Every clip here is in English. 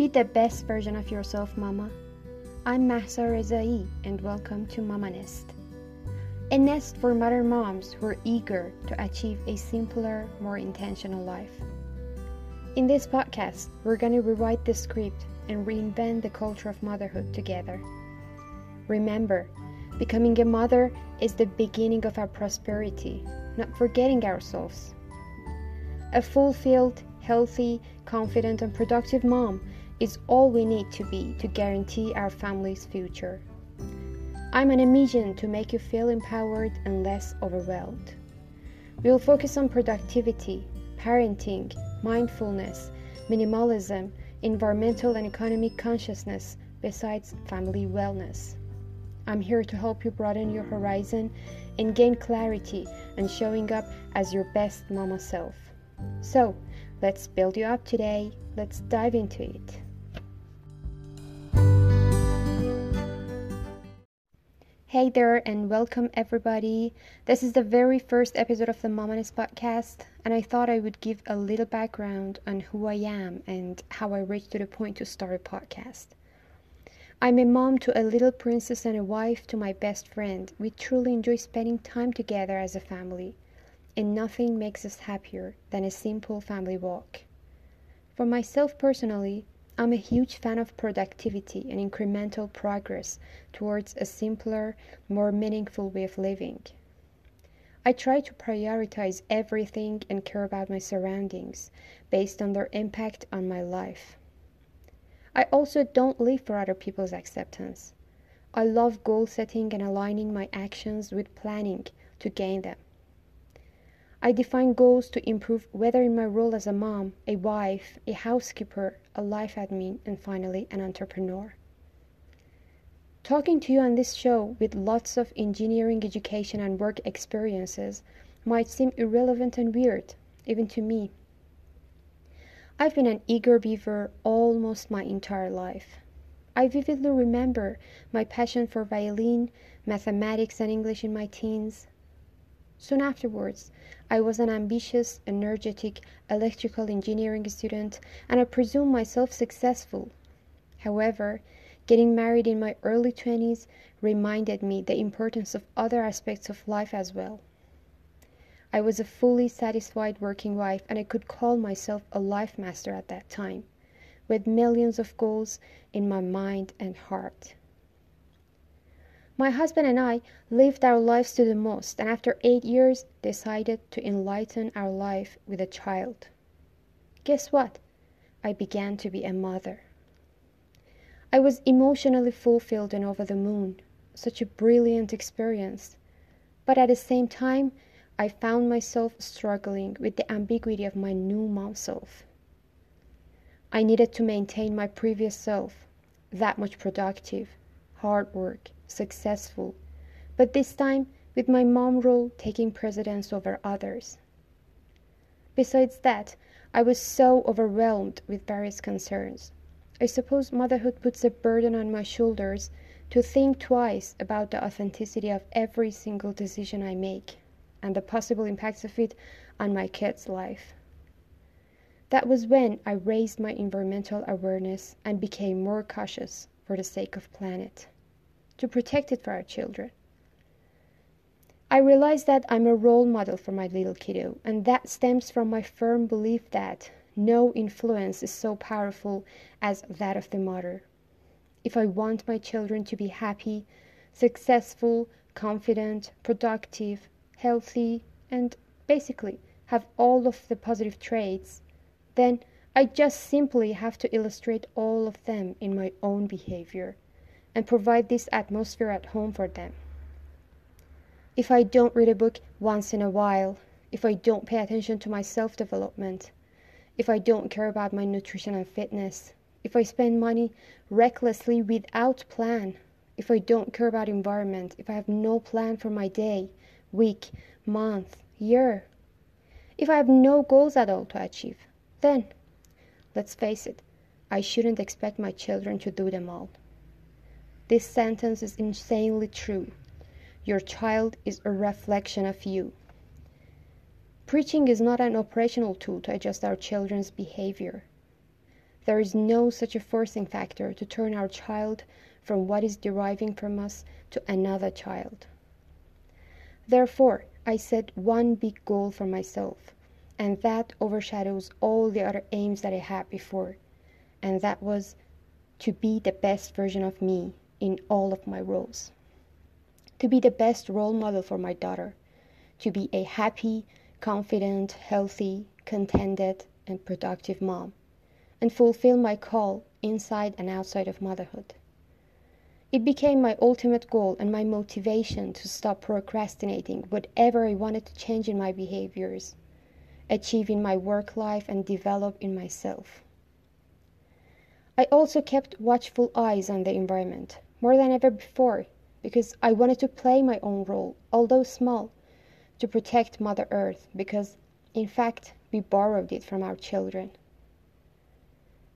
Be the best version of yourself, Mama. I'm Mahsa Rezai, and welcome to Mama Nest, a nest for mother moms who are eager to achieve a simpler, more intentional life. In this podcast, we're going to rewrite the script and reinvent the culture of motherhood together. Remember, becoming a mother is the beginning of our prosperity, not forgetting ourselves. A fulfilled, healthy, confident, and productive mom is all we need to be to guarantee our family's future. I'm on a mission to make you feel empowered and less overwhelmed. We will focus on productivity, parenting, mindfulness, minimalism, environmental and economic consciousness, besides family wellness. I'm here to help you broaden your horizon and gain clarity and showing up as your best mama self. So, let's build you up today. Let's dive into it. Hey there, and welcome everybody. This is the very first episode of the Mama Nest podcast, and I thought I would give a little background on who I am and how I reached to the point to start a podcast. I'm a mom to a little princess and a wife to my best friend. We truly enjoy spending time together as a family, and nothing makes us happier than a simple family walk. For myself personally, I'm a huge fan of productivity and incremental progress towards a simpler, more meaningful way of living. I try to prioritize everything and care about my surroundings based on their impact on my life. I also don't live for other people's acceptance. I love goal setting and aligning my actions with planning to gain them. I define goals to improve whether in my role as a mom, a wife, a housekeeper, a life admin, and finally an entrepreneur. Talking to you on this show with lots of engineering education and work experiences might seem irrelevant and weird, even to me. I've been an eager beaver almost my entire life. I vividly remember my passion for violin, mathematics, and English in my teens. Soon afterwards, I was an ambitious, energetic electrical engineering student, and I presumed myself successful. However, getting married in my early 20s reminded me the importance of other aspects of life as well. I was a fully satisfied working wife, and I could call myself a life master at that time, with millions of goals in my mind and heart. My husband and I lived our lives to the most, and after eight years, decided to enlighten our life with a child. Guess what? I began to be a mother. I was emotionally fulfilled and over the moon. Such a brilliant experience. But at the same time, I found myself struggling with the ambiguity of my new mom self. I needed to maintain my previous self, that much productive, hard work, successful, but this time with my mom role taking precedence over others. Besides that, I was so overwhelmed with various concerns. I suppose motherhood puts a burden on my shoulders to think twice about the authenticity of every single decision I make and the possible impacts of it on my kid's life. That was when I raised my environmental awareness and became more cautious for the sake of planet to protect it for our children. I realize that I'm a role model for my little kiddo, and that stems from my firm belief that no influence is so powerful as that of the mother. If I want my children to be happy, successful, confident, productive, healthy, and basically have all of the positive traits, then I just simply have to illustrate all of them in my own behavior and provide this atmosphere at home for them. If I don't read a book once in a while, if I don't pay attention to my self development, if I don't care about my nutrition and fitness, if I spend money recklessly without plan, if I don't care about environment, if I have no plan for my day, week, month, year, if I have no goals at all to achieve, then let's face it, I shouldn't expect my children to do them all. This sentence is insanely true. Your child is a reflection of you. Preaching is not an operational tool to adjust our children's behavior. There is no such a forcing factor to turn our child from what is deriving from us to another child. Therefore, I set one big goal for myself, and that overshadows all the other aims that I had before, and that was to be the best version of me in all of my roles. To be the best role model for my daughter, to be a happy, confident, healthy, contented, and productive mom, and fulfill my call inside and outside of motherhood. It became my ultimate goal and my motivation to stop procrastinating whatever I wanted to change in my behaviors, achieve in my work life, and develop in myself. I also kept watchful eyes on the environment more than ever before because I wanted to play my own role, although small, to protect Mother Earth because, in fact, we borrowed it from our children.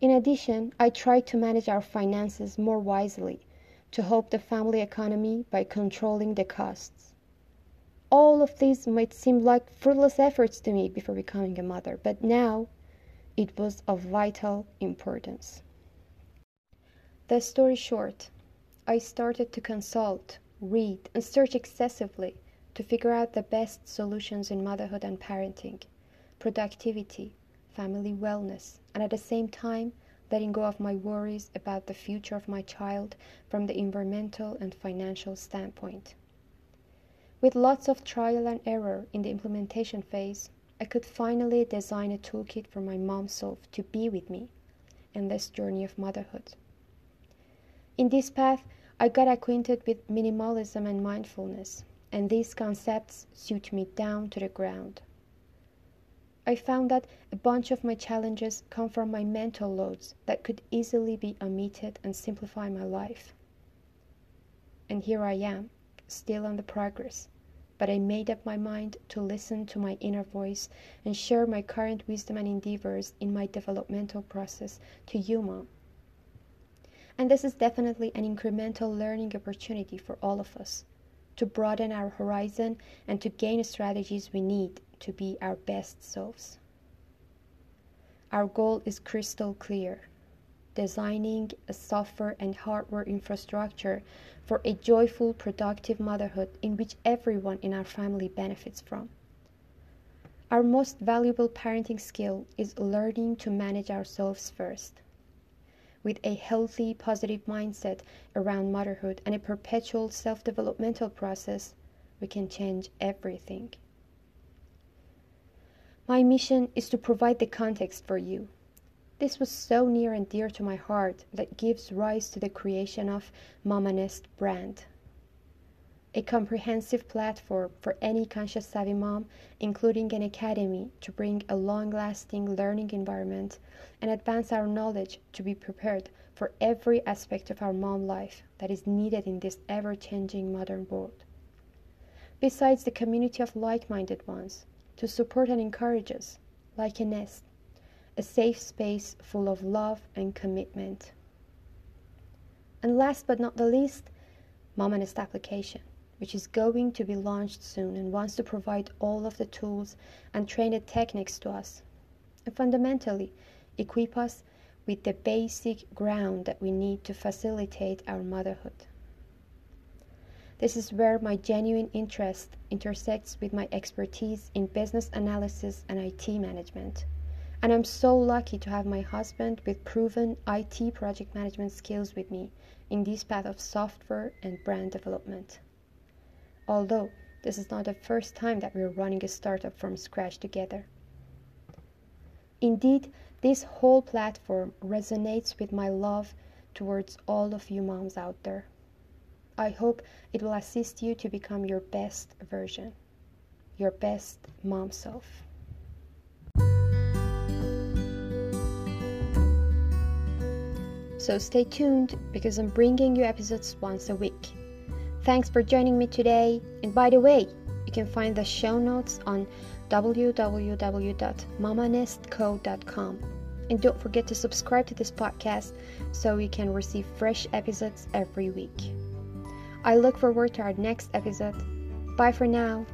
In addition, I tried to manage our finances more wisely to help the family economy by controlling the costs. All of these might seem like fruitless efforts to me before becoming a mother, but now it was of vital importance. The story short, I started to consult, read, and search excessively to figure out the best solutions in motherhood and parenting, productivity, family wellness, and at the same time, letting go of my worries about the future of my child from the environmental and financial standpoint. With lots of trial and error in the implementation phase, I could finally design a toolkit for my mom self to be with me in this journey of motherhood. In this path, I got acquainted with minimalism and mindfulness, and these concepts suit me down to the ground. I found that a bunch of my challenges come from my mental loads that could easily be omitted and simplify my life. And here I am, still on the progress, but I made up my mind to listen to my inner voice and share my current wisdom and endeavors in my developmental process to you, Mom. And this is definitely an incremental learning opportunity for all of us to broaden our horizon and to gain strategies we need to be our best selves. Our goal is crystal clear designing a software and hardware infrastructure for a joyful, productive motherhood in which everyone in our family benefits from. Our most valuable parenting skill is learning to manage ourselves first. With a healthy, positive mindset around motherhood and a perpetual self developmental process, we can change everything. My mission is to provide the context for you. This was so near and dear to my heart that gives rise to the creation of Mamanest brand. A comprehensive platform for any conscious savvy mom, including an academy to bring a long lasting learning environment and advance our knowledge to be prepared for every aspect of our mom life that is needed in this ever changing modern world. Besides the community of like minded ones to support and encourage us, like a nest, a safe space full of love and commitment. And last but not the least, Mama Nest application, which is going to be launched soon and wants to provide all of the tools and trained techniques to us, and fundamentally equip us with the basic ground that we need to facilitate our motherhood. This is where my genuine interest intersects with my expertise in business analysis and IT management. And I'm so lucky to have my husband with proven IT project management skills with me in this path of software and brand development. Although this is not the first time that we're running a startup from scratch together. Indeed, this whole platform resonates with my love towards all of you moms out there. I hope it will assist you to become your best version, your best mom self. So stay tuned because I'm bringing you episodes once a week. Thanks for joining me today. And by the way, you can find the show notes on www.mamanestco.com. And don't forget to subscribe to this podcast so you can receive fresh episodes every week. I look forward to our next episode. Bye for now.